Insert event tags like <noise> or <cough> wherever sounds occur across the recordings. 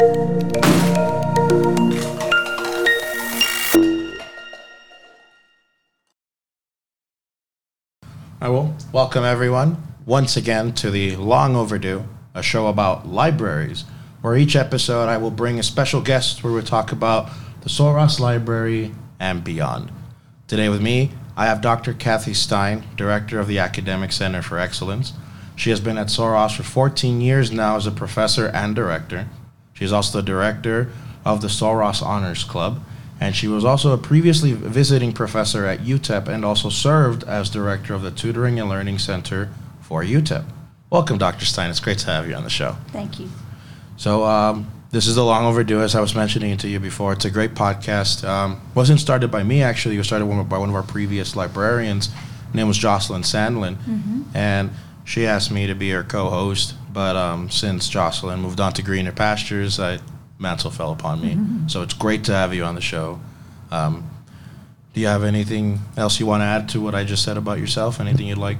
I will welcome everyone once again to the long overdue, a show about libraries, where each episode I will bring a special guest where we talk about the Sul Ross Library and beyond. Today with me, I have Dr. Kathy Stein, Director of the Academic Center for Excellence. She has been at Sul Ross for 14 years now as a professor and director. She's also the director of the Sul Ross Honors Club, and she was also a previously visiting professor at UTEP and also served as director of the Tutoring and Learning Center for UTEP. Welcome, Dr. Stein. It's great to have you on the show. Thank you. So, um, this is a long overdue, as I was mentioning to you before. It's a great podcast. Um, wasn't started by me actually. It was started by one of our previous librarians. Her name was Jocelyn Sandlin, and she asked me to be her co-host. But um, since Jocelyn moved on to greener pastures, I, mantle fell upon me. So it's great to have you on the show. Um, do you have anything else you want to add to what I just said about yourself? Anything you'd like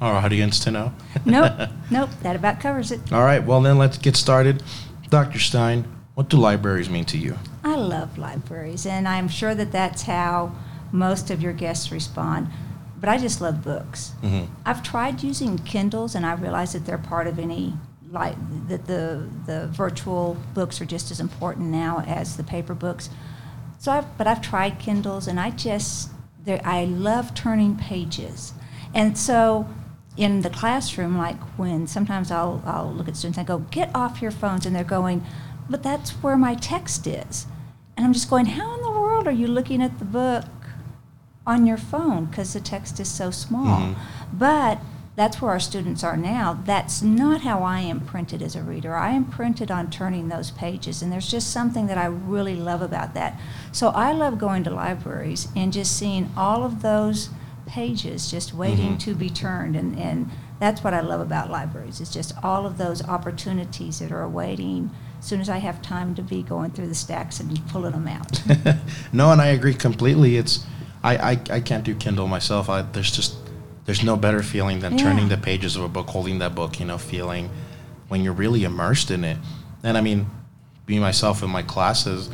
our audience to know? Nope, <laughs> nope, that about covers it. All right, well then let's get started. Dr. Stein, what do libraries mean to you? I love libraries, and I'm sure that that's how most of your guests respond. But I just love books. Mhm. I've tried using Kindles, and I realize that they're part of any like that the the virtual books are just as important now as the paper books. So, I've, but I've tried Kindles, and I just I love turning pages, and so in the classroom, like when sometimes I'll I'll look at students, and I go, "Get off your phones," and they're going, "But that's where my text is," and I'm just going, "How in the world are you looking at the book on your phone because the text is so small?" Mhm. But that's where our students are now. That's not how I am printed as a reader. I am printed on turning those pages, and there's just something that I really love about that. So I love going to libraries and just seeing all of those pages just waiting Mhm. to be turned, and, and that's what I love about libraries. It's just all of those opportunities that are awaiting as soon as I have time to be going through the stacks and pulling them out. <laughs> no, and I agree completely. It's I, I, I can't do Kindle myself. I, there's just there's no better feeling than turning the pages of a book, holding that book, you know, feeling when you're really immersed in it. And I mean, me myself in my classes,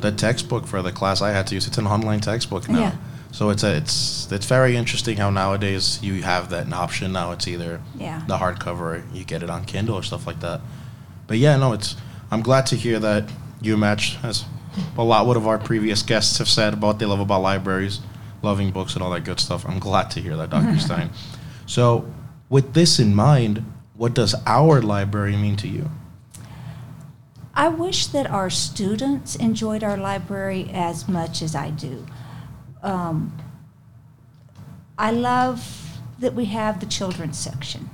the textbook for the class I had to use, it's an online textbook now. Yeah. So it's a, it's it's very interesting how nowadays you have that option. Now it's either Yeah. the hardcover, you get it on Kindle or stuff like that. But yeah, no, it's. I'm glad to hear that you match as a lot what of our previous guests have said about what they love about libraries, loving books and all that good stuff. I'm glad to hear that, Dr. <laughs> Stein. So, with this in mind, what does our library mean to you? I wish that our students enjoyed our library as much as I do. Um, I love that we have the children's section.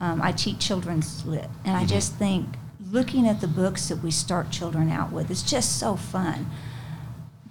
Um, I teach children's lit, and I Mhm. just think looking at the books that we start children out with is just so fun.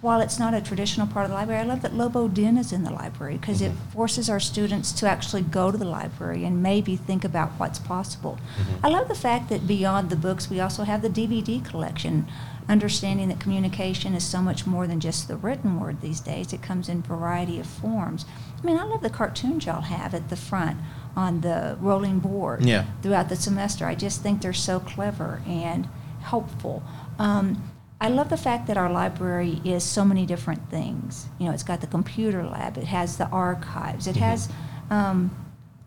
While it's not a traditional part of the library, I love that Lobo Den is in the library because it Mhm. forces our students to actually go to the library and maybe think about what's possible. Mhm. I love the fact that beyond the books, we also have the DVD collection, understanding that communication is so much more than just the written word these days. It comes in variety of forms. I mean, I love the cartoons y'all have at the front on the rolling board Yeah. throughout the semester. I just think they're so clever and helpful. Um, I love the fact that our library is so many different things. You know, it's got the computer lab, it has the archives, it Mhm. has, um,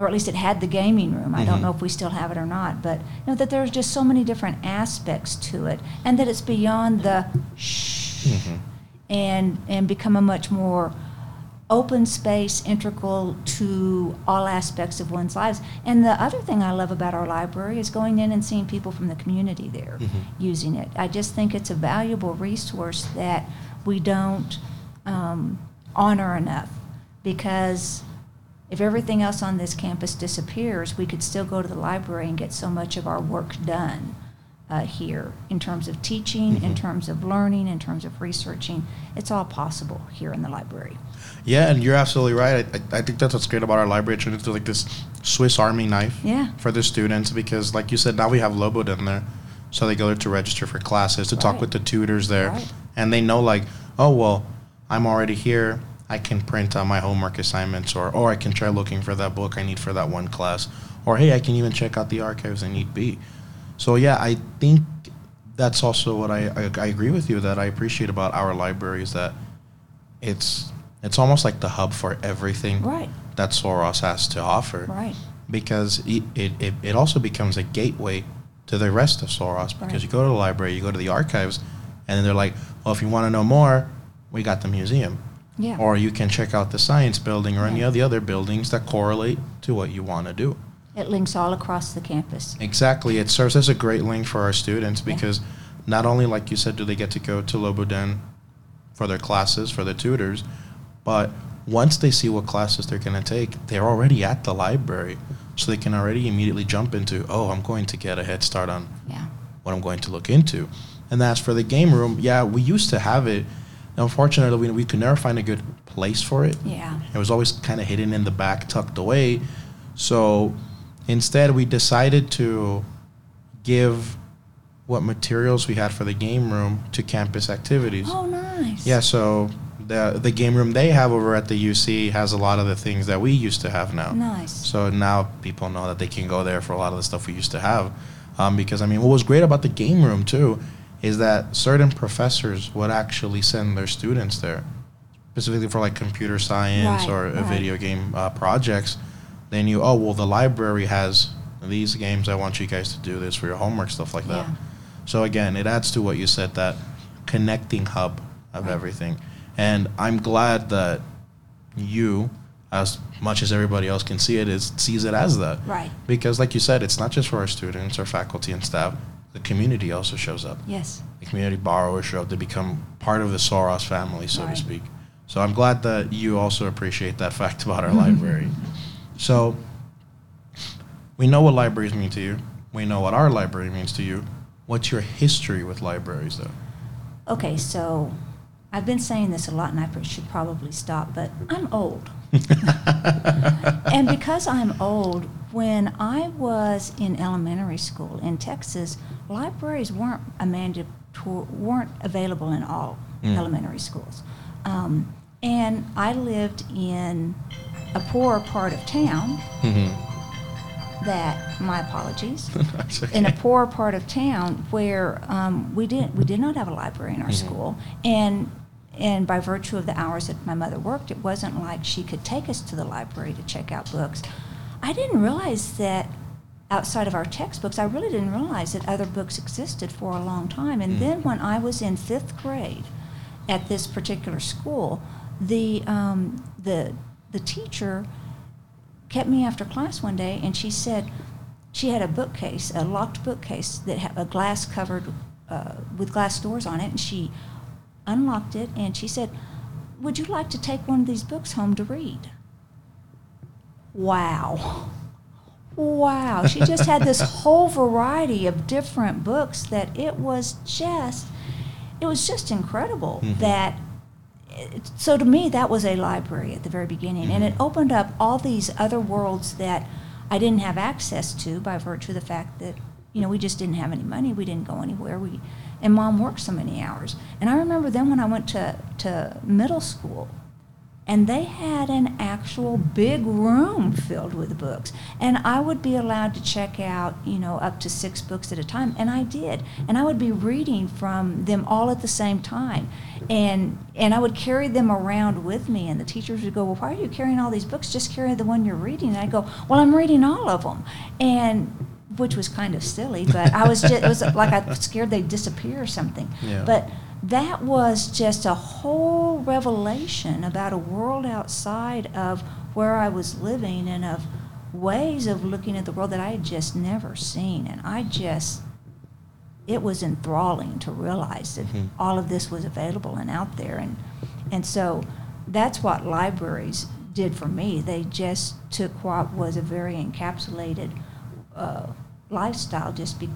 or at least it had the gaming room. I Mhm. don't know if we still have it or not, but you know that there's just so many different aspects to it, and that it's beyond the shh Mhm. and and become a much more open space integral to all aspects of one's lives. And the other thing I love about our library is going in and seeing people from the community there Mhm. using it. I just think it's a valuable resource that we don't um, honor enough because if everything else on this campus disappears, we could still go to the library and get so much of our work done uh, here in terms of teaching, in Mhm. terms of learning, in terms of researching. It's all possible here in the library. Yeah, and you're absolutely right. I, I think that's what's great about our library. It turns into like this Swiss Army knife Yeah. for the students because, like you said, now we have Lobo in there, so they go there to register for classes, to talk with the tutors there, Right. and they know like, oh well, I'm already here. I can print out my homework assignments, or or I can try looking for that book I need for that one class, or hey, I can even check out the archives I need be. So yeah, I think that's also what I, I I agree with you that I appreciate about our library is that it's it's almost like the hub for everything Right. that Sul Ross has to offer. Right. Because it, it, it, also becomes a gateway to the rest of Sul Ross because Right. you go to the library, you go to the archives, and then they're like, well, if you want to know more, we got the museum. Yeah. Or you can check out the science building or any of the other buildings that correlate to what you want to do. It links all across the campus. Exactly. It serves as a great link for our students Yeah. because not only, like you said, do they get to go to Lobo Den for their classes, for their tutors, but once they see what classes they're going to take, they're already at the library. So they can already immediately jump into, oh, I'm going to get a head start on Yeah. what I'm going to look into. And as for the game room, yeah, we used to have it. Unfortunately, we, we could never find a good place for it. Yeah. It was always kind of hidden in the back, tucked away. So instead, we decided to give what materials we had for the game room to campus activities. Oh, nice. Yeah, so the the game room they have over at the UC has a lot of the things that we used to have now. Nice. So now people know that they can go there for a lot of the stuff we used to have. Um, because I mean, what was great about the game room too is that certain professors would actually send their students there, specifically for like computer science Right, or right. video game uh, projects. They knew, oh well, the library has these games. I want you guys to do this for your homework, stuff like that. Yeah. So again, it adds to what you said that connecting hub of Right. everything. And I'm glad that you, as much as everybody else can see it, is sees it as that. Right. Because like you said, it's not just for our students or faculty and staff. The community also shows up. Yes. The community borrowers show up. They become part of the Sul Ross family, so Right. to speak. So I'm glad that you also appreciate that <laughs> fact about our <laughs> library. So we know what libraries mean to you. We know what our library means to you. What's your history with libraries, though? Okay, so I've been saying this a lot and I should probably stop, but I'm old. <laughs> and because I'm old, when I was in elementary school in Texas, libraries weren't a mandatory, weren't available in all Mm. elementary schools. Um, and I lived in a poorer part of town Mm-hmm. that, my apologies, <laughs> That's in a okay. poor part of town where um, we didn't we did not have a library in our Mhm. school and and by virtue of the hours that my mother worked it wasn't like she could take us to the library to check out books. I didn't realize that outside of our textbooks i really didn't realize that other books existed for a long time. And Mm. then when i was in fifth grade at this particular school the um, the the teacher kept me after class one day and she said she had a bookcase, a locked bookcase that had a glass covered uh, with glass doors on it, and she unlocked it and she said, "Would you like to take one of these books home to read?" Wow. Wow. She just had this <laughs> whole variety of different books that it was just it was just incredible Mhm. that it- so to me that was a library at the very beginning and it Mhm. opened up all these other worlds that i didn't have access to by virtue of the fact that you know we just didn't have any money we didn't go anywhere we and mom worked so many hours. And i remember then when i went to, to middle school and they had an actual big room filled with books. And i would be allowed to check out you know up to six books at a time. And i did. And i would be reading from them all at the same time. And and i would carry them around with me. And the teachers would go well why are you carrying all these books? Just carry the one you're reading. And i go well i'm reading all of them and which was kind of silly but i was just it was like i was scared they'd disappear or something Yeah. but that was just a whole revelation about a world outside of where I was living and of ways of looking at the world that I had just never seen. And I just, it was enthralling to realize that Mhm. all of this was available and out there. And, and so that's what libraries did for me. They just took what was a very encapsulated uh, lifestyle just be,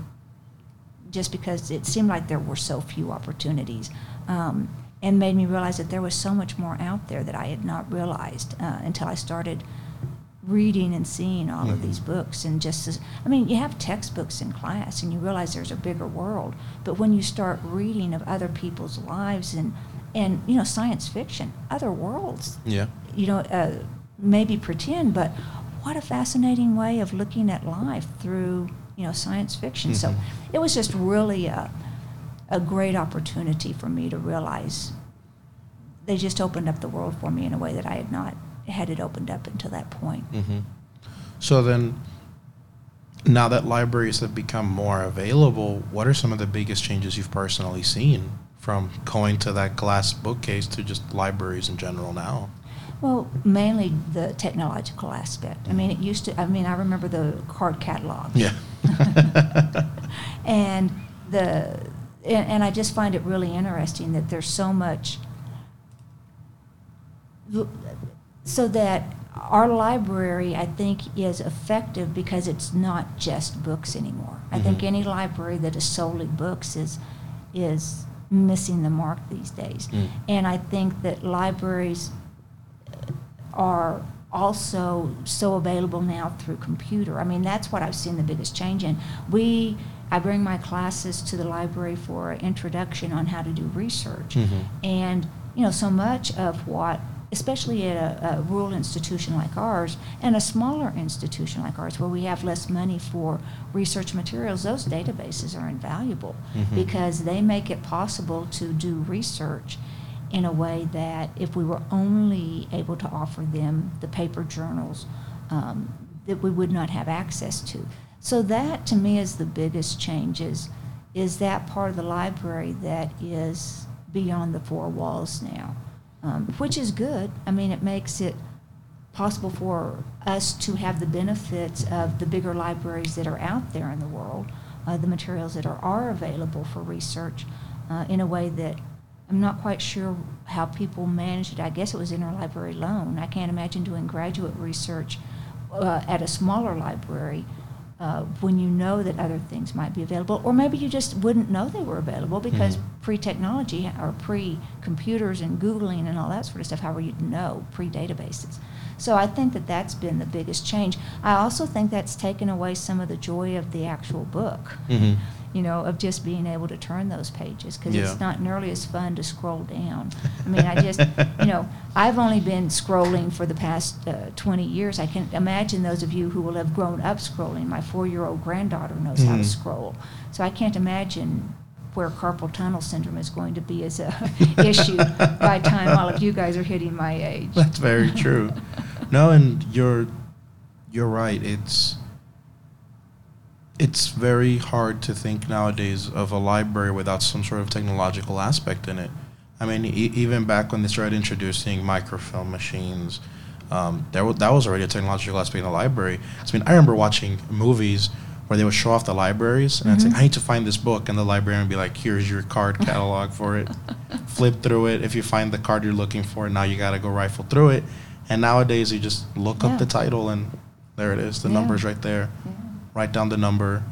just because it seemed like there were so few opportunities, um, and made me realize that there was so much more out there that I had not realized uh, until I started reading and seeing all of Mhm. these books. And just as, I mean, you have textbooks in class and you realize there's a bigger world, but when you start reading of other people's lives and, and you know, science fiction, other worlds, Yeah. you know, uh, maybe pretend, but what a fascinating way of looking at life through, you know, science fiction. So Mhm. it was just really a, a great opportunity for me to realize they just opened up the world for me in a way that I had not had it opened up until that point. Mm-hmm. So then, now that libraries have become more available, what are some of the biggest changes you've personally seen from going to that glass bookcase to just libraries in general now? Well, mainly the technological aspect. I mean, it used to, I mean, I remember the card catalogs. Yeah. <laughs> and the, and, and I just find it really interesting that there's so much, so that our library, I think, is effective because it's not just books anymore. I think Mhm. any library that is solely books is, is missing the mark these days. Mm. And I think that libraries are also so available now through computer. I mean, that's what I've seen the biggest change in. We, I bring my classes to the library for an introduction on how to do research. Mhm. And, you know, so much of what, especially at a, a rural institution like ours and a smaller institution like ours where we have less money for research materials, those databases are invaluable Mhm. because they make it possible to do research in a way that if we were only able to offer them the paper journals, um, that we would not have access to. So that to me is the biggest changes, is that part of the library that is beyond the four walls now, um, which is good. I mean, it makes it possible for us to have the benefits of the bigger libraries that are out there in the world, uh, the materials that are, are available for research uh, in a way that I'm not quite sure how people managed it. I guess it was interlibrary loan. I can't imagine doing graduate research uh, at a smaller library uh, when you know that other things might be available, or maybe you just wouldn't know they were available because Mhm. pre-technology or pre-computers and googling and all that sort of stuff. However, you'd know pre-databases. So I think that that's been the biggest change. I also think that's taken away some of the joy of the actual book. Mhm. You know, of just being able to turn those pages because Yeah. it's not nearly as fun to scroll down. I mean, I just, you know, <laughs> I've only been scrolling for the past uh, 20 years. I can imagine those of you who will have grown up scrolling. My four-year-old granddaughter knows how to Mhm. scroll, so I can't imagine where carpal tunnel syndrome is going to be as a <laughs> issue by the time all of you guys are hitting my age. That's very true. <laughs> No, and you're you're right. It's it's very hard to think nowadays of a library without some sort of technological aspect in it. I mean, e- even back when they started introducing microfilm machines, um, there wa- that was already a technological aspect in the library. I mean, I remember watching movies where they would show off the libraries, and I'd say, Mhm. "I need to find this book," and the librarian would be like, "Here's your card <laughs> catalog for it." Flip through it. If you find the card you're looking for, now you got to go rifle through it. And nowadays, you just look Yeah. up the title, and there it is. The Yeah. number's right there. Yeah. Write down the number.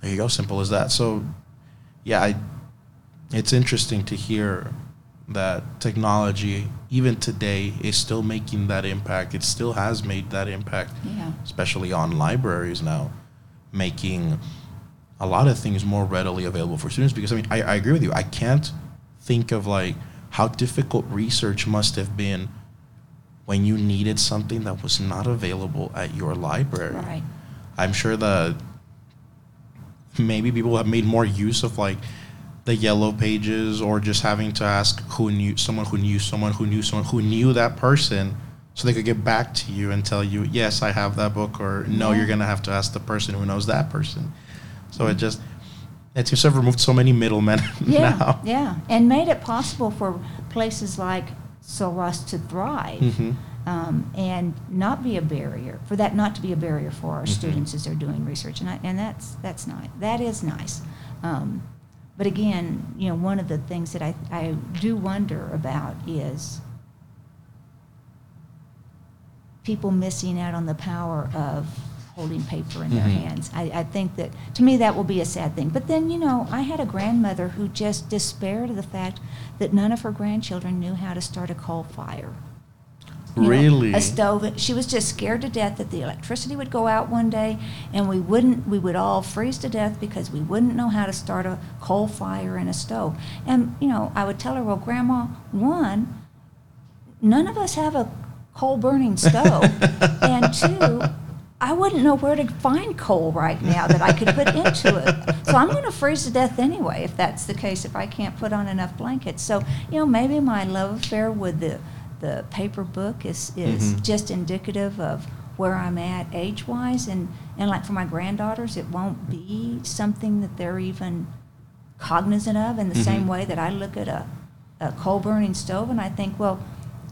There you go. Simple as that. So, yeah, I, it's interesting to hear that technology, even today, is still making that impact. It still has made that impact, Yeah. especially on libraries now, making a lot of things more readily available for students. Because I mean, I, I agree with you. I can't think of like how difficult research must have been when you needed something that was not available at your library. Right. I'm sure that maybe people have made more use of like the yellow pages or just having to ask who knew someone who knew someone who knew someone who knew that person so they could get back to you and tell you yes i have that book or no Yeah. you're going to have to ask the person who knows that person so it just it seems to have removed so many middlemen <laughs> Yeah, now yeah, and made it possible for places like Sul Ross to thrive Mhm. Um, and not be a barrier. For that not to be a barrier for our Mhm. students as they're doing research, and I, and that's that's nice. That is nice. Um, but again, you know, one of the things that I I do wonder about is people missing out on the power of holding paper in their Mhm. hands. I, I think that, to me, that will be a sad thing. But then, you know, I had a grandmother who just despaired of the fact that none of her grandchildren knew how to start a coal fire. You know, really a stove. She was just scared to death that the electricity would go out one day and we wouldn't, we would all freeze to death because we wouldn't know how to start a coal fire in a stove. And, you know, I would tell her, well, Grandma, one, none of us have a coal burning <laughs> stove. and two, I wouldn't know where to find coal right now that I could put into it. So I'm going to freeze to death anyway if that's the case, if I can't put on enough blankets. So, you know, maybe my love affair with the, the paper book is, is Mhm. just indicative of where I'm at age wise. And, and like for my granddaughters, it won't be something that they're even cognizant of in the same Mhm. way that I look at a, a coal burning stove and I think, well,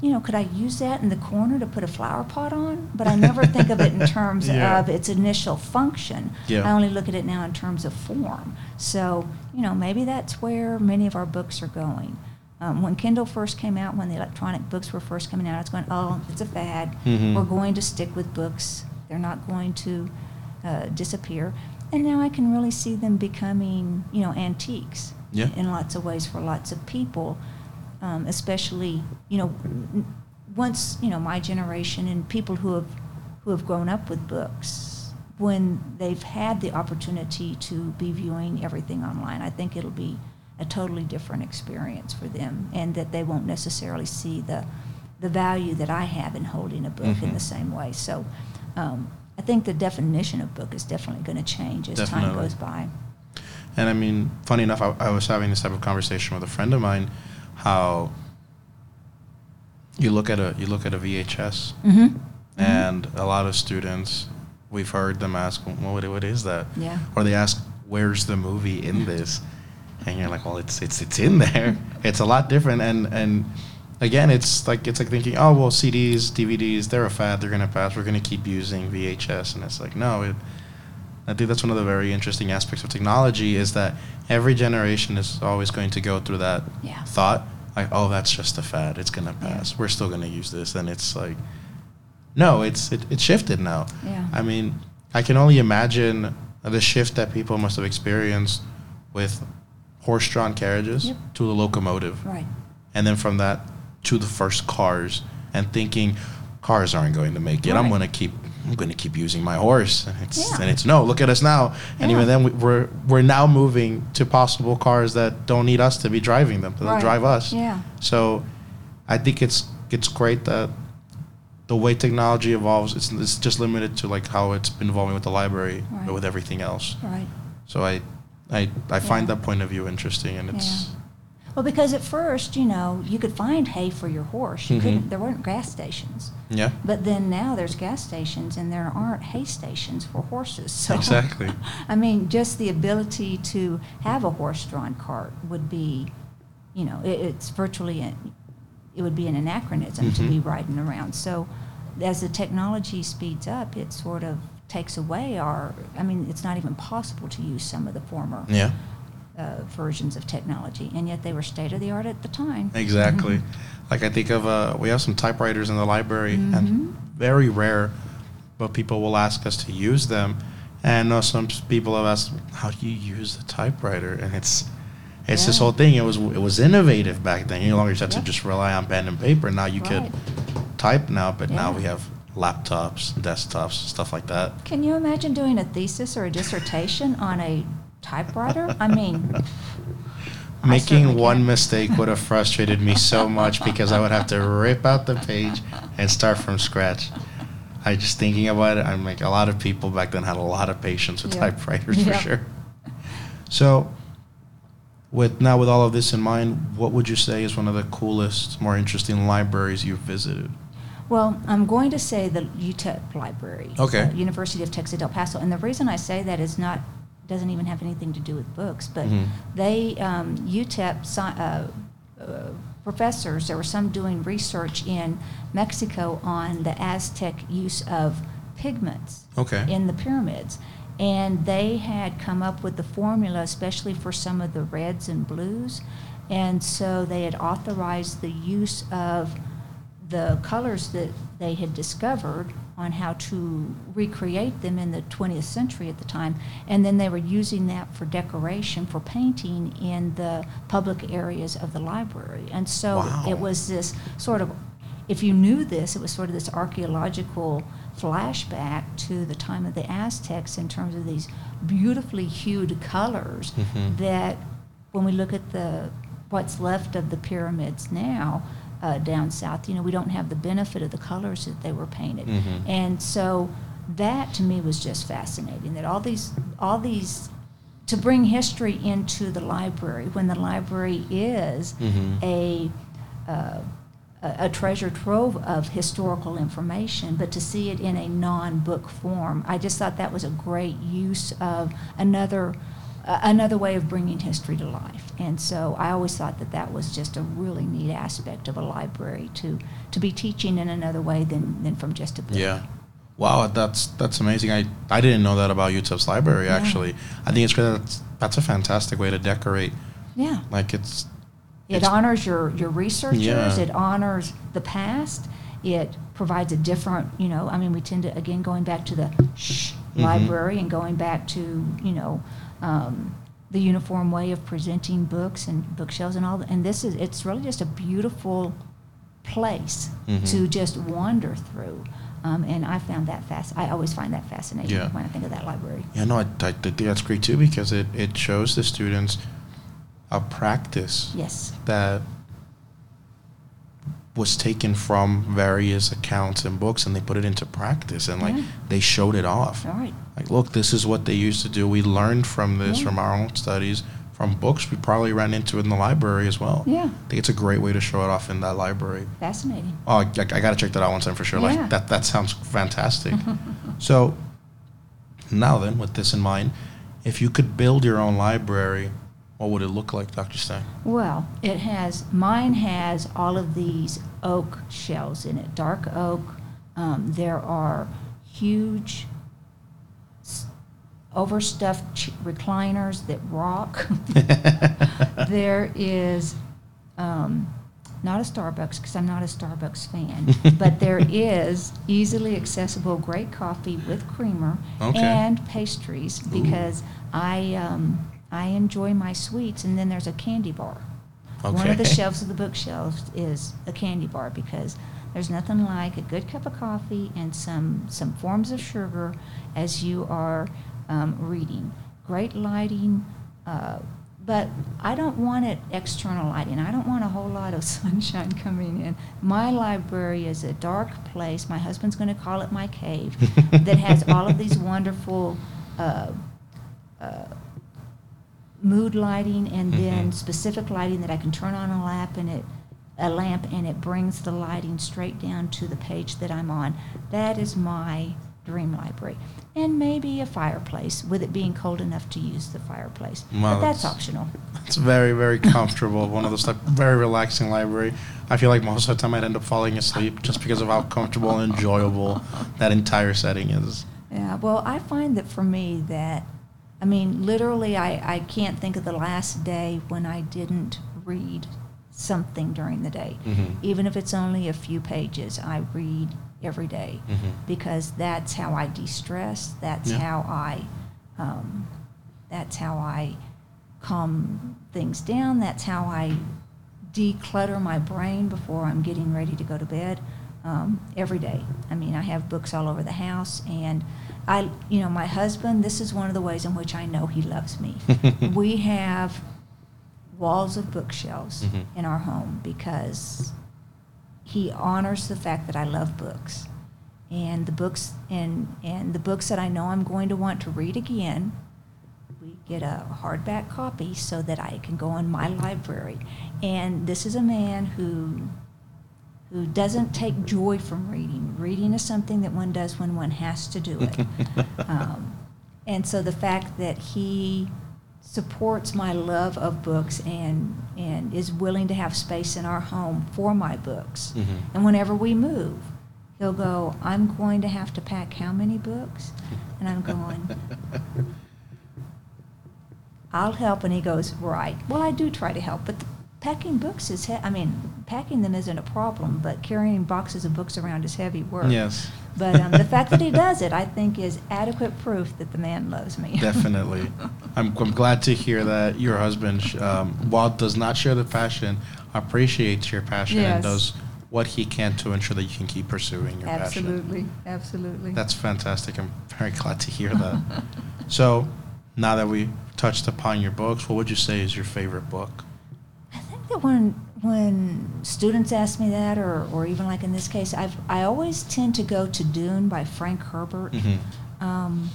you know, could I use that in the corner to put a flower pot on? But I never think of it in <laughs> terms Yeah. of its initial function. Yeah. I only look at it now in terms of form. So, you know, maybe that's where many of our books are going. Um, when Kindle first came out, when the electronic books were first coming out, I was going, oh, it's a fad. Mhm. We're going to stick with books. They're not going to uh, disappear. And now I can really see them becoming, you know, antiques Yeah. in lots of ways for lots of people, um, especially, you know, once, you know, my generation and people who have, who have grown up with books, when they've had the opportunity to be viewing everything online, I think it'll be a totally different experience for them and that they won't necessarily see the, the value that I have in holding a book in Mhm. the same way. So um, I think the definition of book is definitely going to change as time goes by. And I mean, funny enough, I, I was having this type of conversation with a friend of mine, how you look at a you look at a VHS, Mm-hmm. and a lot of students, we've heard them ask, well, what, what is that? Yeah. Or they ask, where's the movie in this? And you're like, well, it's it's it's in there. <laughs> It's a lot different, and and again, it's like it's like thinking, oh well, CDs, DVDs, they're a fad. They're gonna pass. We're gonna keep using VHS, and it's like, no. It, I think that's one of the very interesting aspects of technology is that every generation is always going to go through that Yeah. thought, like, oh, that's just a fad. It's gonna Yeah. pass. We're still gonna use this, and it's like, no, it's it, it shifted now. Yeah. I mean, I can only imagine the shift that people must have experienced with horse-drawn carriages Yep. to the locomotive, Right. and then from that to the first cars, and thinking cars aren't going to make it. I'm going to keep. I'm going to keep using my horse, and it's Yeah. and it's no. Look at us now, and Yeah. even then we, we're we're now moving to possible cars that don't need us to be driving them. They'll Right. drive us. Yeah. So, I think it's it's great that the way technology evolves, it's, it's just limited to like how it's been evolving with the library, Right. but with everything else. Right. So I, I, I find Yeah. that point of view interesting, and it's Well, because at first, you know, you could find hay for your horse. You Mhm. couldn't. There weren't gas stations. yeah, But then now there's gas stations and there aren't hay stations for horses. <laughs> So Exactly. <laughs> I mean, just the ability to have a horse-drawn cart would be, you know, it, it's virtually an, it would be an anachronism to Mhm. be riding around. So as the technology speeds up, it sort of takes away our. I mean, it's not even possible to use some of the former yeah, uh, versions of technology, and yet they were state of the art at the time. exactly. like I think of uh, we have some typewriters in the library, Mhm. and very rare, but people will ask us to use them. And know some people have asked, "How do you use the typewriter?" And it's it's this whole thing. It was it was innovative back then. You no longer just had to just rely on pen and paper. Now you Right. could type now, but now we have laptops, desktops, stuff like that. Can you imagine doing a thesis or a dissertation on a typewriter? I mean, <laughs> Making certainly one mistake would have frustrated me so much because I would have to rip out the page and start from scratch. I just thinking about it, I'm like a lot of people back then had a lot of patience with Yeah. typewriters Yeah. for sure. So, with now with all of this in mind, what would you say is one of the coolest, more interesting libraries you've visited? Well, I'm going to say the UTEP Library. Okay. University of Texas at El Paso. And the reason I say that is not, doesn't even have anything to do with books, but Mhm. they, um, UTEP uh, uh, professors, there were some doing research in Mexico on the Aztec use of pigments. Okay. in the pyramids. And they had come up with the formula, especially for some of the reds and blues. And so they had authorized the use of the colors that they had discovered on how to recreate them in the 20th century at the time. And then they were using that for decoration, for painting in the public areas of the library. And so Wow. it was this sort of if you knew this, it was sort of this archaeological flashback to the time of the Aztecs in terms of these beautifully hued colors Mhm. that when we look at the what's left of the pyramids now uh, down south, you know, we don't have the benefit of the colors that they were painted. Mhm. And so that to me was just fascinating. That all these all these to bring history into the library when the library is Mhm. a uh, a a treasure trove of historical information, but to see it in a non-book form, I just thought that was a great use of another uh, another way of bringing history to life. And so I always thought that that was just a really neat aspect of a library to to be teaching in another way than than from just a book. Yeah. Wow, that's that's amazing. I, I didn't know that about UTEP's library Yeah. actually. I think it's great. That's, that's a fantastic way to decorate. Yeah. Like it's It It's- honors your, your researchers. Yeah. It honors the past. It provides a different, you know, I mean, we tend to, again, going back to the shh Mhm. library and going back to, you know, um, the uniform way of presenting books and bookshelves and all. that. And this is, it's really just a beautiful place Mhm. to just wander through. Um, and I found that fast. I always find that fascinating Yeah. when I think of that library. yeah no I, I think that's great too because it, it shows the students a practice Yes. that was taken from various accounts and books and they put it into practice and like Yeah. they showed it off right. like look this is what they used to do we learned from this Yeah. from our own studies from books we probably ran into in the library as well Yeah. i think it's a great way to show it off in that library Fascinating. oh i, I gotta check that out one time for sure Yeah. like that that sounds fantastic <laughs> so now then with this in mind if you could build your own library what would it look like dr stein Well, it has, mine has all of these oak shells in it, dark oak. Um, there are huge overstuffed ch- recliners that rock. <laughs> there is, um, not a Starbucks, because I'm not a Starbucks fan, <laughs> but there is easily accessible great coffee with creamer Okay. and pastries because I, um, I enjoy my sweets, and then there's a candy bar. One of the shelves of the bookshelves is a candy bar because there's nothing like a good cup of coffee and some, some forms of sugar as you are um, reading. Great lighting, uh, but I don't want it external lighting. I don't want a whole lot of <laughs> sunshine coming in. My library is a dark place. My husband's going to call it my cave <laughs> that has all of these wonderful. Uh, uh, mood lighting and then Mhm. specific lighting that I can turn on a lamp and it a lamp and it brings the lighting straight down to the page that I'm on. That is my dream library. And maybe a fireplace with it being cold enough to use the fireplace. Wow, but that's that's- optional. It's very, very comfortable. One of those type, very relaxing library. I feel like most of the time I'd end up falling asleep just because of how comfortable and enjoyable that entire setting is. Yeah, well, I find that for me that, I mean, literally, I, I can't think of the last day when I didn't read something during the day. Mhm. Even if it's only a few pages, I read every day Mhm. because that's how I de-stress. That's Yeah. how I, um, that's how I calm things down. That's how I declutter my brain before I'm getting ready to go to bed. Um, every day. I mean, I have books all over the house, and I, you know, my husband. This is one of the ways in which I know he loves me. <laughs> we have walls of bookshelves Mhm. in our home because he honors the fact that I love books. And the books and and the books that I know I'm going to want to read again, we get a hardback copy so that I can go in my library. And this is a man who who doesn't take joy from reading. Reading is something that one does when one has to do it. <laughs> um, and so the fact that he supports my love of books and and is willing to have space in our home for my books. Mhm. And whenever we move, he'll go, "I'm going to have to pack how many books?" And I'm going, <laughs> "I'll help." And he goes, "Right." Well, I do try to help, but the packing books is he- I mean, packing them isn't a problem, but carrying boxes of books around is heavy work. Yes. But um, the fact that he <laughs> does it, I think, is adequate proof that the man loves me. Definitely. <laughs> I'm, I'm glad to hear that your husband, um, while does not share the passion, appreciates your passion and does what he can to ensure that you can keep pursuing your passion. absolutely, absolutely. That's fantastic. I'm very glad to hear that. <laughs> so, now that we touched upon your books, what would you say is your favorite book? That when when students ask me that, or, or even like in this case, I've, I always tend to go to Dune by Frank Herbert. Mhm. Um,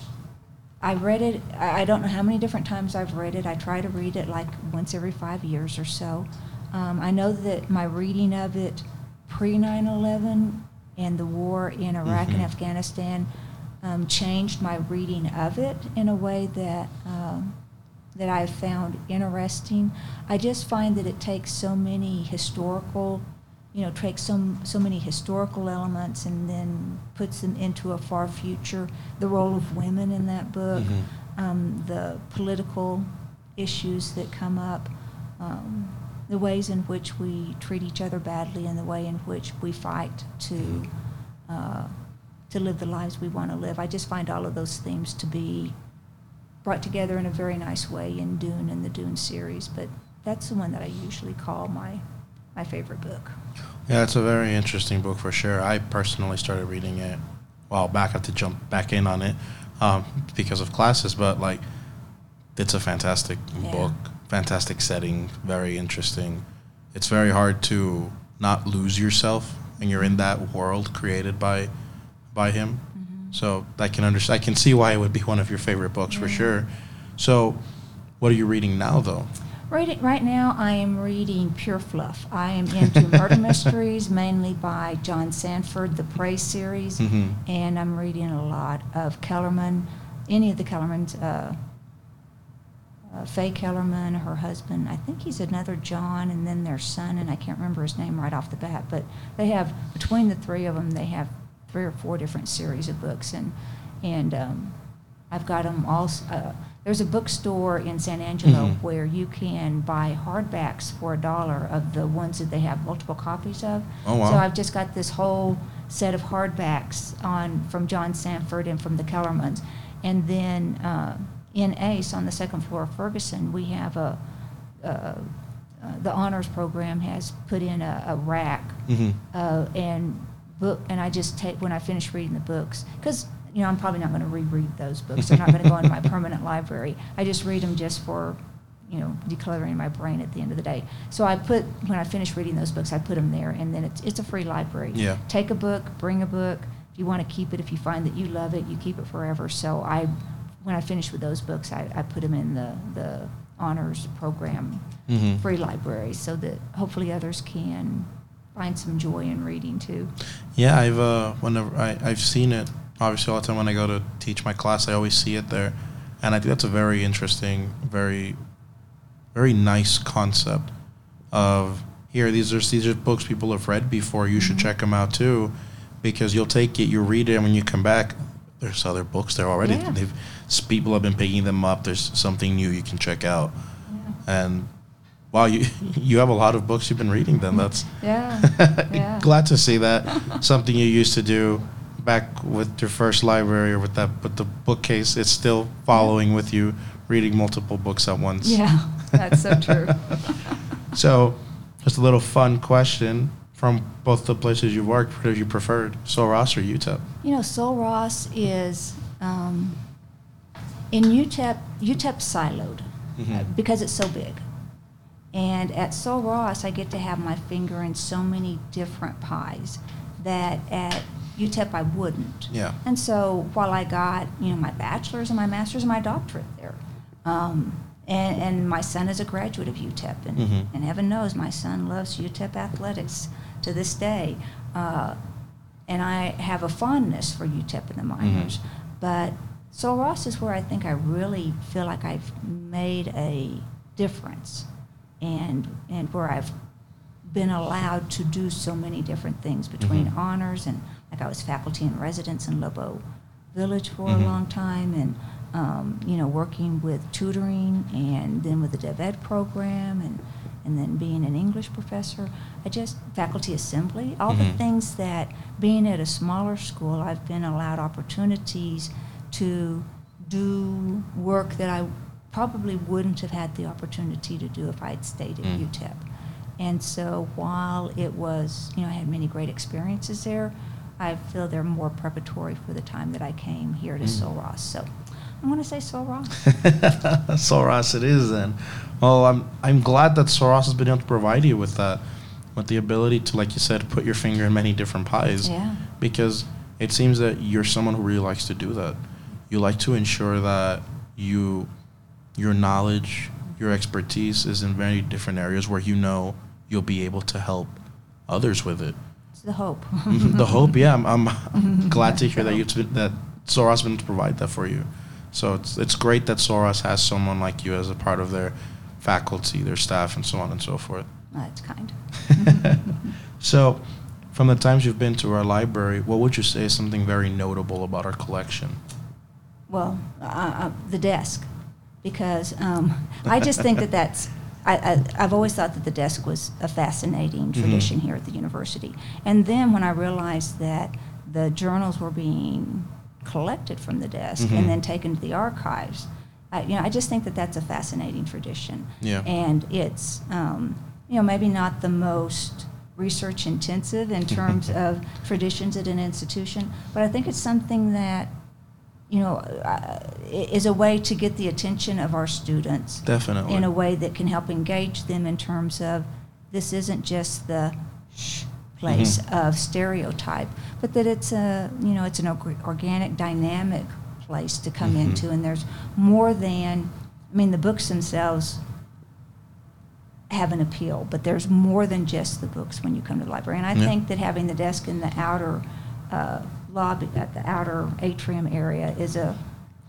I read it, I don't know how many different times I've read it. I try to read it like once every five years or so. Um, I know that my reading of it pre 9 11 and the war in Iraq and Mhm. Afghanistan um, changed my reading of it in a way that, um, that I've found interesting. I just find that it takes so many historical you know, takes so, so many historical elements and then puts them into a far future. The role of women in that book, Mhm. um, the political issues that come up, um, the ways in which we treat each other badly, and the way in which we fight to uh, to live the lives we want to live. I just find all of those themes to be brought together in a very nice way in Dune and the Dune series. But that's the one that I usually call my my favorite book. Yeah, it's a very interesting book for sure. I personally started reading it a while back. I have to jump back in on it um, because of classes, but like, it's a fantastic Yeah. book, fantastic setting, very interesting. It's very hard to not lose yourself when you're in that world created by by him. So I can understand. I can see why it would be one of your favorite books for sure. So, what are you reading now, though? Right, right now, I am reading Pure Fluff. I am into murder <laughs> mysteries, mainly by John Sandford, the Prey series, Mhm. and I'm reading a lot of Kellerman, any of the Kellermans, uh, uh, Faye Kellerman, her husband, I think he's another John, and then their son, and I can't remember his name right off the bat, but they have, between the three of them, they have three or four different series of books, and, and um, I've got them all, uh, there's a bookstore in San Angelo Mhm. where you can buy hardbacks for a dollar of the ones that they have multiple copies of. Oh, wow. So I've just got this whole set of hardbacks on, from John Sandford and from the Kellermans. And then uh, in Ace, on the second floor of Ferguson, we have a, uh, uh, the honors program has put in a, a rack Mhm. uh, and book, and I just take when I finish reading the books because you know I'm probably not going to reread those books. They're not going to go into my <laughs> permanent library. I just read them just for you know decluttering my brain at the end of the day. So I put when I finish reading those books, I put them there, and then it's it's a free library. Yeah. Take a book, bring a book. If you want to keep it, if you find that you love it, you keep it forever. So I, when I finish with those books, I, I put them in the the honors program Mhm. free library so that hopefully others can find some joy in reading too. Yeah, I've uh, whenever I, I've seen it. Obviously, all the time when I go to teach my class, I always see it there, and I think that's a very interesting, very, very nice concept. Of here, these are these are books people have read before. You should Mhm. check them out too, because you'll take it, you read it, and when you come back, there's other books there already. Yeah. They've people have been picking them up. There's something new you can check out, and wow, you <laughs> you have a lot of books you've been reading. Then that's <laughs> Yeah, <laughs> yeah. Glad to see that. Something you used to do back with your first library or with that with the bookcase, it's still following with you, reading multiple books at once. Yeah, that's so true. So, just a little fun question from both the places you've worked, what have you preferred, Sul Ross or UTEP? You know, Sul Ross is um, in UTEP. UTEP's siloed uh, Mhm. because it's so big, and at Sul Ross, I get to have my finger in so many different pies that at UTEP I wouldn't. Yeah. And so while I got you know my bachelor's and my master's and my doctorate there, um, and, and my son is a graduate of UTEP, and, Mhm. and heaven knows my son loves UTEP athletics to this day, uh, and I have a fondness for UTEP in the minors. Mhm. But Sul Ross is where I think I really feel like I've made a difference, and and where I've been allowed to do so many different things between Mhm. honors and like I was faculty in residence in Lobo Village for Mhm. a long time and um, you know working with tutoring and then with the DevEd program and and then being an English professor. I just faculty assembly, all the Mhm. things that being at a smaller school, I've been allowed opportunities to do work that I probably wouldn't have had the opportunity to do if I'd stayed at Mm. UTEP. And so while it was, you know, I had many great experiences there, I feel they're more preparatory for the time that I came here to Mm. Sul Ross. So I'm going to say Sul Ross. <laughs> Sul Ross it is then. Well, I'm I'm glad that Sul Ross has been able to provide you with that with the ability to, like you said, put your finger in many different pies. Yeah. Because it seems that you're someone who really likes to do that. You like to ensure that you, your knowledge, your expertise is in very different areas where you know you'll be able to help others with it. It's the hope. <laughs> Mhm, the hope, yeah, I'm, I'm <laughs> glad to hear that you that Sul Ross been to provide that for you. So it's it's great that Sul Ross has someone like you as a part of their faculty, their staff, and so on and so forth. That's kind. <laughs> So, from the times you've been to our library, what would you say is something very notable about our collection? Well, uh, uh, the desk, because um, I just think that that's. I, I, I've always thought that the desk was a fascinating Mhm. tradition here at the university, and then when I realized that the journals were being collected from the desk Mhm. and then taken to the archives, I, you know, I just think that that's a fascinating tradition. Yeah. And it's, um, you know, maybe not the most research intensive in terms <laughs> of traditions at an institution, but I think it's something that, you know, uh, is a way to get the attention of our students Definitely. in a way that can help engage them in terms of this isn't just the shh place Mhm. of stereotype, but that it's a you know it's an organic, dynamic place to come Mhm. into, and there's more than I mean the books themselves have an appeal, but there's more than just the books when you come to the library. And I Yeah. think that having the desk in the outer uh, lobby, at the outer atrium area, is a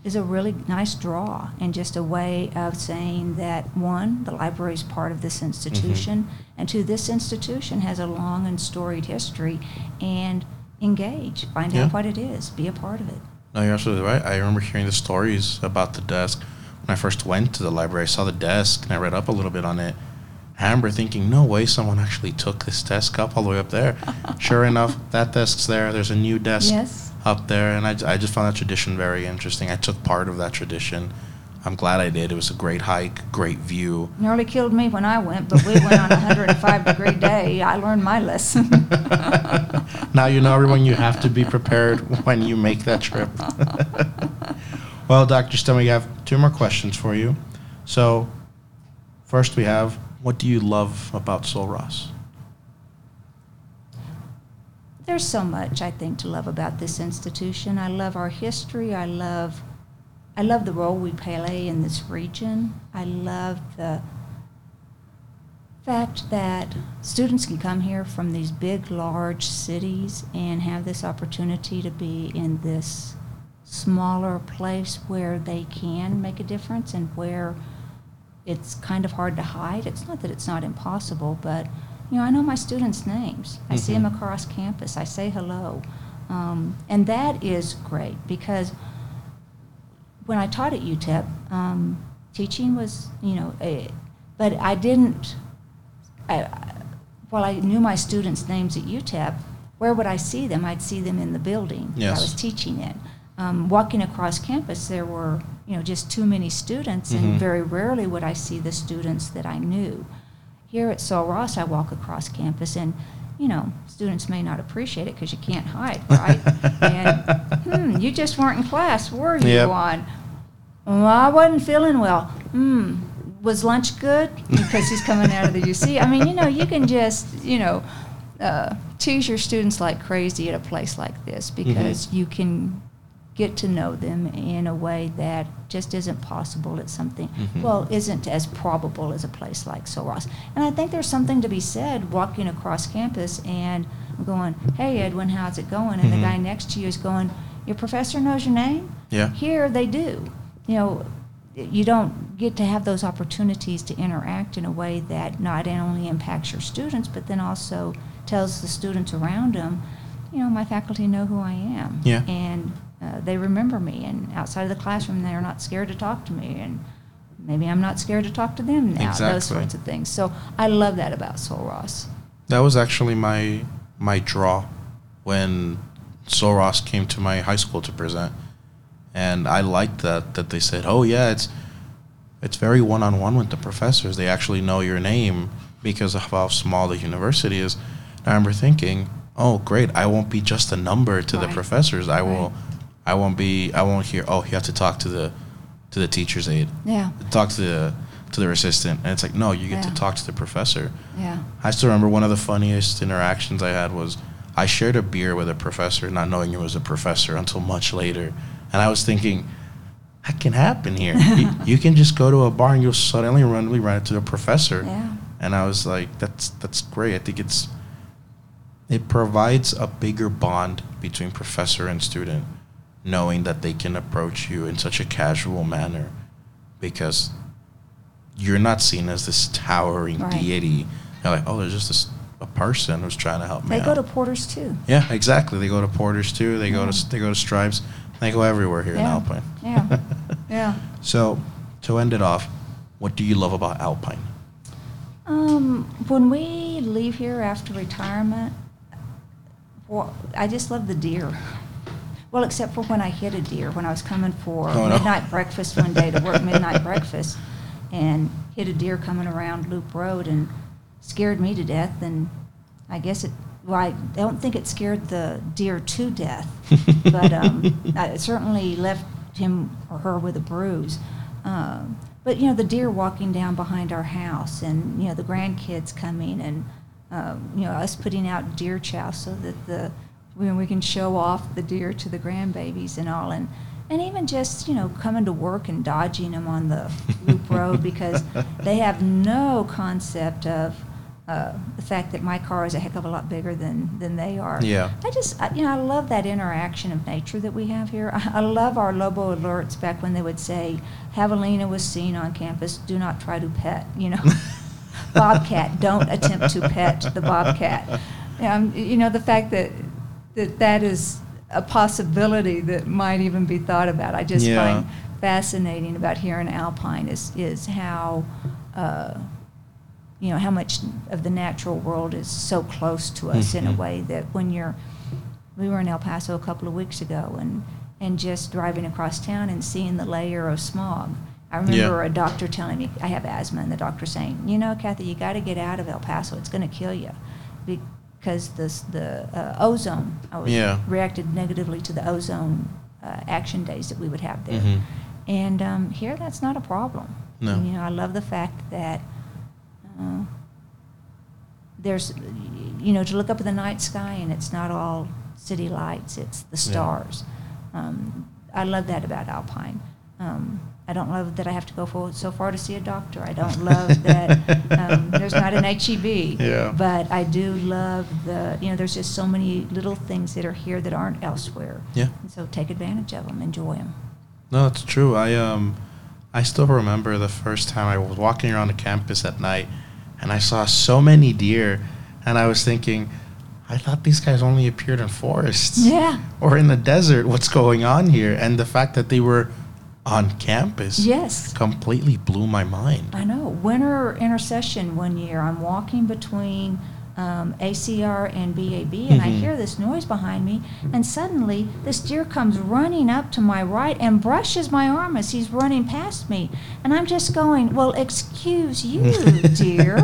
is a really nice draw and just a way of saying that one, the library is part of this institution, mm-hmm. and two, this institution has a long and storied history, and engage, find Yeah. out what it is, be a part of it. No, you're absolutely right. I remember hearing the stories about the desk when I first went to the library. I saw the desk and I read up a little bit on it. I remember thinking, no way someone actually took this desk up all the way up there. <laughs> sure enough, that desk's there. There's a new desk Yes. up there, and I, I just found that tradition very interesting. I took part of that tradition. I'm glad I did. It was a great hike, great view. Nearly killed me when I went, but we went on a 105 degree day. I learned my lesson. <laughs> now you know everyone you have to be prepared when you make that trip. <laughs> well, Dr. Stein, we have two more questions for you. So, first we have what do you love about Sul Ross? There's so much I think to love about this institution. I love our history. I love I love the role we play in this region. I love the fact that students can come here from these big, large cities and have this opportunity to be in this smaller place where they can make a difference and where it's kind of hard to hide. It's not that it's not impossible, but you know, I know my students' names. I see them Mhm. across campus. I say hello, um, and that is great because when I taught at UTEP, um, teaching was you know, a, but I didn't. I, while I knew my students' names at UTEP, where would I see them? I'd see them in the building that Yes. I was teaching in. Um, walking across campus, there were you know just too many students, Mhm. and very rarely would I see the students that I knew. Here at Sul Ross, I walk across campus, and you know students may not appreciate it because you can't hide, <laughs> right? and hmm, you just weren't in class, were you, Yep. Juan? Well, I wasn't feeling well. Hmm. Was lunch good? Because he's coming out of the UC. I mean, you know, you can just, you know, uh, tease your students like crazy at a place like this because you can get to know them in a way that just isn't possible at something, Mhm. well, isn't as probable as a place like Sul Ross. And I think there's something to be said walking across campus and going, hey, Edwin, how's it going? And Mhm. the guy next to you is going, your professor knows your name? Yeah. Here they do. You know, you don't get to have those opportunities to interact in a way that not only impacts your students, but then also tells the students around them, you know, my faculty know who I am. Yeah. And uh, they remember me. And outside of the classroom, they're not scared to talk to me. And maybe I'm not scared to talk to them now. Those sorts of things. So I love that about Sul Ross. That was actually my my draw when Sul Ross came to my high school to present, and I liked that that they said, "Oh yeah, it's it's very one on one with the professors. They actually know your name because of how small the university is." And I remember thinking, "Oh great, I won't be just a number to the professors. I will, Right. I won't be. I won't hear. Oh, you have to talk to the to the teacher's aide." Yeah. talk to the to their assistant, and it's like, no, you get Yeah. to talk to the professor. Yeah. I still remember one of the funniest interactions I had was I shared a beer with a professor, not knowing it was a professor until much later, and I was thinking. That can happen here. <laughs> you, you can just go to a bar and you'll suddenly randomly run into a professor. Yeah. And I was like, that's that's great. I think it's it provides a bigger bond between professor and student, knowing that they can approach you in such a casual manner, because you're not seen as this towering Right. deity. You're like, oh, there's just this a person who's trying to help me. They go out. to Porter's too. yeah, exactly. They go to Porters too. They go to they go to Stripes. They go everywhere here in Alpine. Yeah. <laughs> Yeah. So, to end it off, what do you love about Alpine? Um, when we leave here after retirement, well, I just love the deer. Well, except for when I hit a deer when I was coming for Oh, no. midnight breakfast one day to work <laughs> midnight breakfast, and hit a deer coming around Loop Road and scared me to death. And I guess it. Well, I don't think it scared the deer to death, <laughs> but um, I- it certainly left him or her with a bruise. Um, but you know, the deer walking down behind our house, and you know, the grandkids coming, and um, you know, us putting out deer chow so that the when we can show off the deer to the grandbabies and all, and and even just you know coming to work and dodging them on the loop road <laughs> because they have no concept of uh, the fact that my car is a heck of a lot bigger than than they are. Yeah. I just, I- you know, I love that interaction of nature that we have here. I, <laughs> I love our Lobo alerts back when they would say, Javelina was seen on campus, do not try to pet, you know. <laughs> bobcat, don't attempt to pet the bobcat. Um, you know, the fact that, that that is a possibility that might even be thought about, I just Yeah. find fascinating about here in Alpine is, is how, uh, you know, how much of the natural world is so close to us in a Mhm. way that when you're, we were in El Paso a couple of weeks ago and, and just driving across town and seeing the layer of smog. I remember Yeah. a doctor telling me I have asthma, and the doctor saying, "You know, Kathy, you got to get out of El Paso. It's going to kill you, because this the uh, ozone. I was Yeah. reacted negatively to the ozone uh, action days that we would have there, Mhm. and um, here that's not a problem. No. And, you know, I love the fact that uh, there's, you know, to look up at the night sky and it's not all city lights; it's the Yeah. stars. Um, I love that about Alpine. Um, I don't love that I have to go for, so far to see a doctor. I don't love that um, <laughs> there's not an HEB. Yeah. But I do love the, you know, there's just so many little things that are here that aren't elsewhere. Yeah. And so take advantage of them, enjoy them. No, it's true. I um, I still remember the first time I was walking around the campus at night, and I saw so many deer, and I was thinking, I thought these guys only appeared in forests. Yeah. Or in the desert. What's going on here? And the fact that they were on campus. Yes. Completely blew my mind. I know. Winter intersession one year, I'm walking between um, ACR and BAB, and I Mhm. hear this noise behind me, and suddenly this deer comes running up to my right and brushes my arm as he's running past me. And I'm just going, Well, excuse you, <laughs> dear.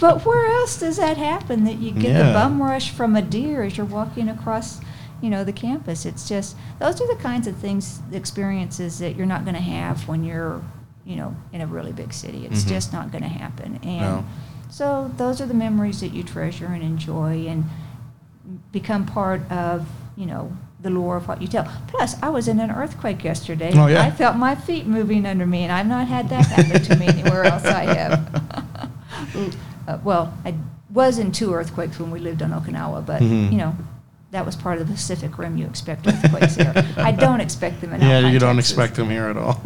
but where else does that happen that you get Yeah. the bum rush from a deer as you're walking across? You know the campus. It's just those are the kinds of things, experiences that you're not going to have when you're, you know, in a really big city. It's Mhm. just not going to happen. And No. so those are the memories that you treasure and enjoy and become part of, you know, the lore of what you tell. Plus, I was in an earthquake yesterday. Oh, yeah? I felt my feet moving under me, and I've not had that happen to me anywhere else I have. <laughs> uh, well, I was in two earthquakes when we lived on Okinawa, but, Mhm. you know, that was part of the Pacific Rim. You expect earthquakes there. I don't expect them in yeah, Alpine, you don't Texas. expect them here at all.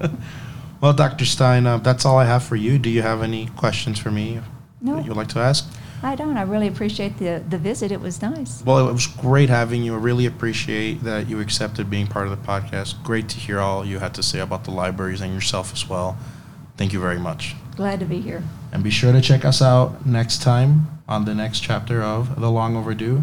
<laughs> well, Dr. Stein, uh, that's all I have for you. Do you have any questions for me No. that you'd like to ask? I don't. I really appreciate the, the visit. It was nice. Well, it was great having you. I really appreciate that you accepted being part of the podcast. Great to hear all you had to say about the libraries and yourself as well. Thank you very much. Glad to be here. And be sure to check us out next time on the next chapter of The Long Overdue.